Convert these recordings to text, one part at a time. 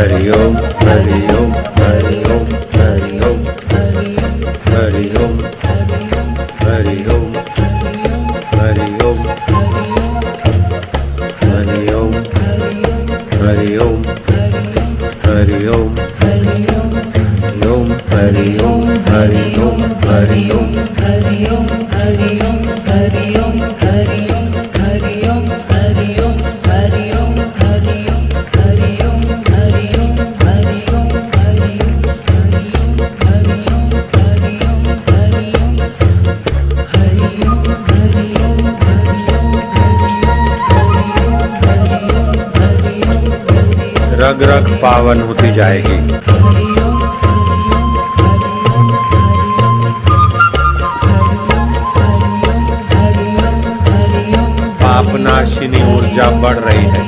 Hari Om, Hari Om, Hari Om, Hari Om, Hari Om, Hari Om, Hari Om, Hari Om, Hari Om, Hari Om, Hari Om, Hari Om, Hari Om, Hari Om, Hari Om. Hari Om, Hari Om, Hari Om. रग रग पावन होती जाएगी। पापनाशिनी ऊर्जा बढ़ रही है।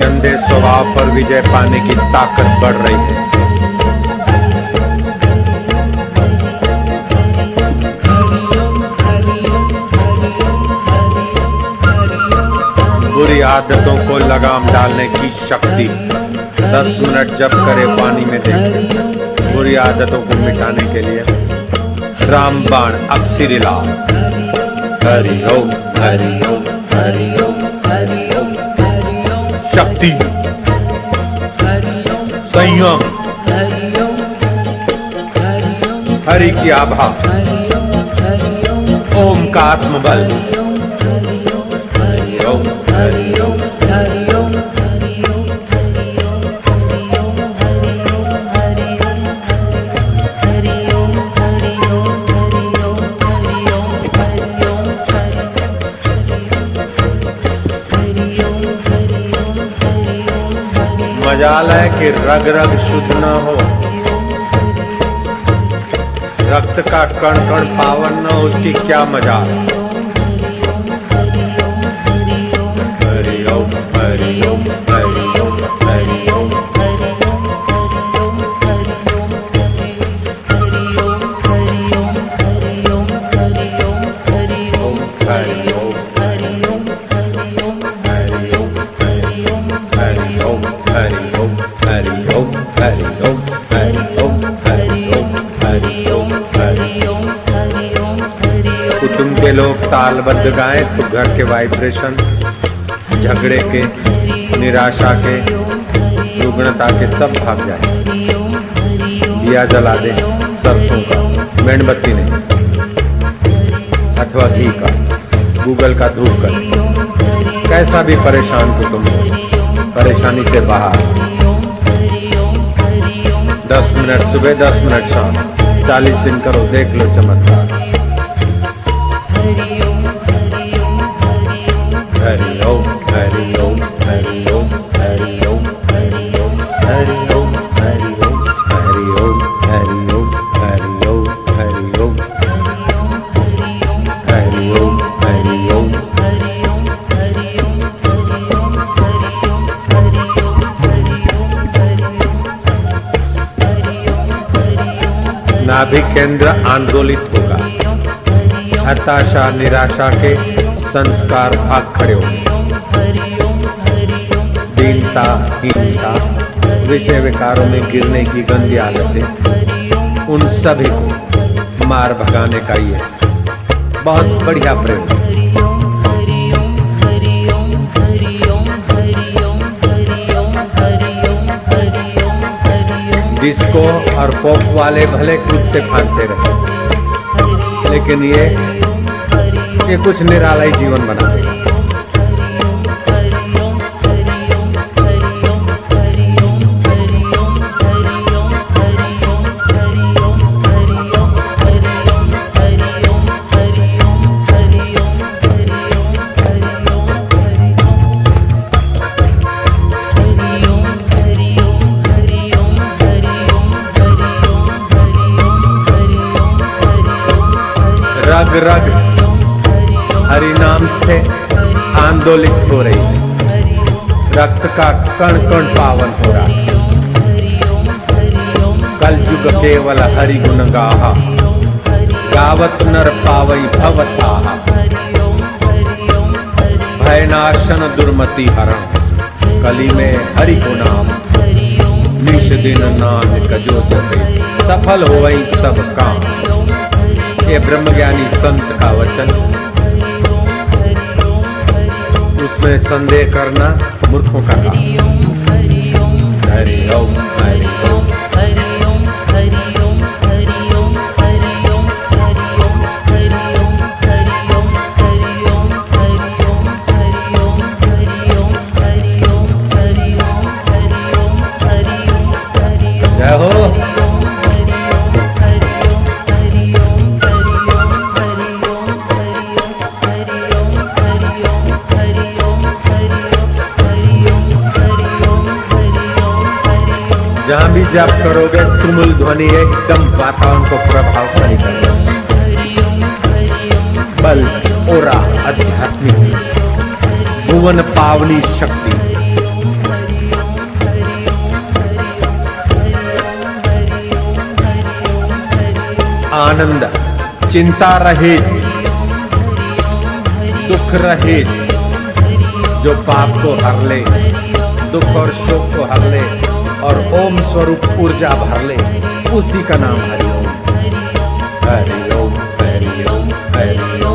गंदे स्वभाव पर विजय पाने की ताकत बढ़ रही है। बुरी आदतों को लगाम डालने की शक्ति। दस मिनट जब करे पानी में देखे बुरी आदतों को मिटाने के लिए। रामबाण अक्षिरिला हरि ओम हरि ओम हरि ओम हरि ओम शक्ति। संयम। हरि की आभा। ओम का आत्मबल। मजाल है कि रग रग शुद्ध न हो। रक्त का कण कण पावन न हो, उसकी क्या मज़ा? हरि तालबद्ध गाएँ तो घर के वाइब्रेशन झगड़े के, निराशा के रुग्णता के सब भाग जाए। दिया जला दे सरसों का, मेणबत्ती नहीं। अथवा घी का, गूगल का धूप कर कैसा भी परेशान को तुम परेशानी से बाहर। दस मिनट सुबह, दस मिनट शाम। चालीस दिन करो, देख लो चमत्कार। नाभि केंद्र आंदोलित होगा हताशा, निराशा के संस्कार भाग खड़े होंगे दीनता, हीनता, विषय विकारों में गिरने की गंदी आदतें, उन सभी को मार भगाने का ये बहुत बढ़िया प्रयोग है। डिस्को और पॉप वाले भले कूदते फांदते रहे। लेकिन ये ये कुछ निराला ही जीवन बना। देगा रग रग। हरि नाम से आंदोलित हो रही रक्त का कण कण पावन हो रहा कल युग केवल हरि गुण गाहा। गावत नर पावई भवता भयनाशन दुर्मति हरण। कली में हरि को नाम। निश दिन नाम कजो जपे सफल हो सब काम। ये ब्रह्मज्ञानी संत का वचन उसमें संदेह करना मूर्खों का काम हरि ओम हरि ओम जय हो जप करोगे, तुमुल ध्वनि एकदम वातावरण को प्रभावशाली करेगा बल ओरा आध्यात्मिक भुवन पावनी शक्ति। आनंद, चिंता रहे, दुख रहे, जो पाप को हर ले, दुख और शोक को हर ले। और ओम स्वरूप ऊर्जा भर ले। उसी का नाम हरिओम। हरिओम हरि ओम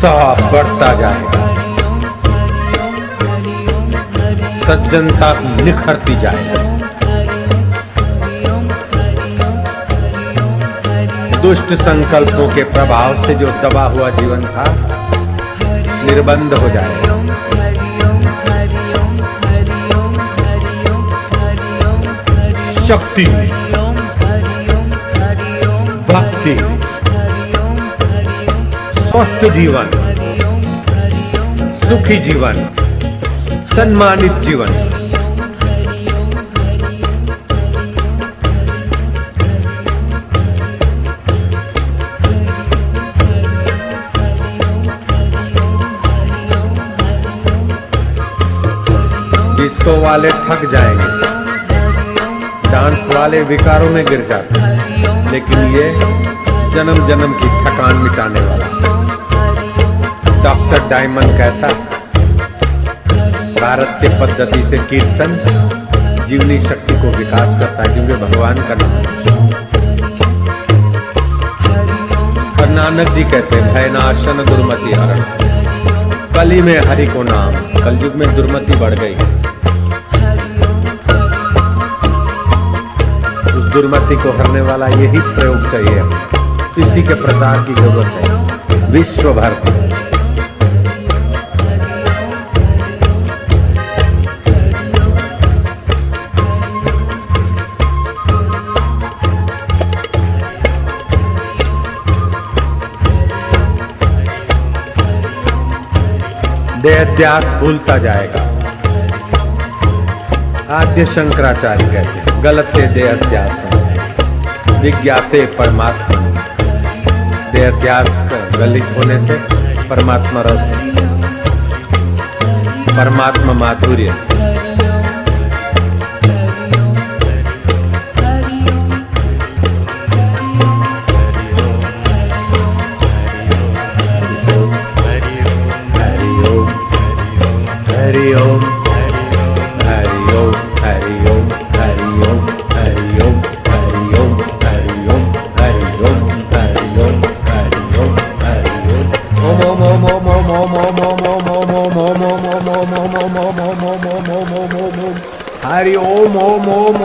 उत्साह बढ़ता जाएगा सज्जनता निखरती जाएगी दुष्ट संकल्पों के प्रभाव से जो दबा हुआ जीवन था, निर्बंध हो जाएगा शक्ति, भक्ति। स्वस्थ जीवन, सुखी जीवन सम्मानित जीवन। डिस्को वाले थक जाएँगे। डांस वाले विकारों में गिर जाते हैं। लेकिन ये जन्म जन्म की थकान मिटाने वाला डॉक्टर डायमंड कहता, भारत के पद्धति से कीर्तन जीवनी शक्ति को विकास करता है क्योंकि भगवान का नाम और नानक जी कहते भयनाशन दुर्मति हरण। कली में हरि को नाम, कलयुग में दुर्मति बढ़ गई। उस दुर्मति को हरने वाला यही प्रयोग चाहिए। इसी के प्रचार की ज़रूरत है। विश्व भर की त्याग भूलता जाएगा। आद्य शंकराचार्य कहते गलत है देहाध्यास विज्ञाते परमात्मा। देहत्यास गलित होने से परमात्मा रस। परमात्मा माधुर्य। हरि ओम ओम ओम।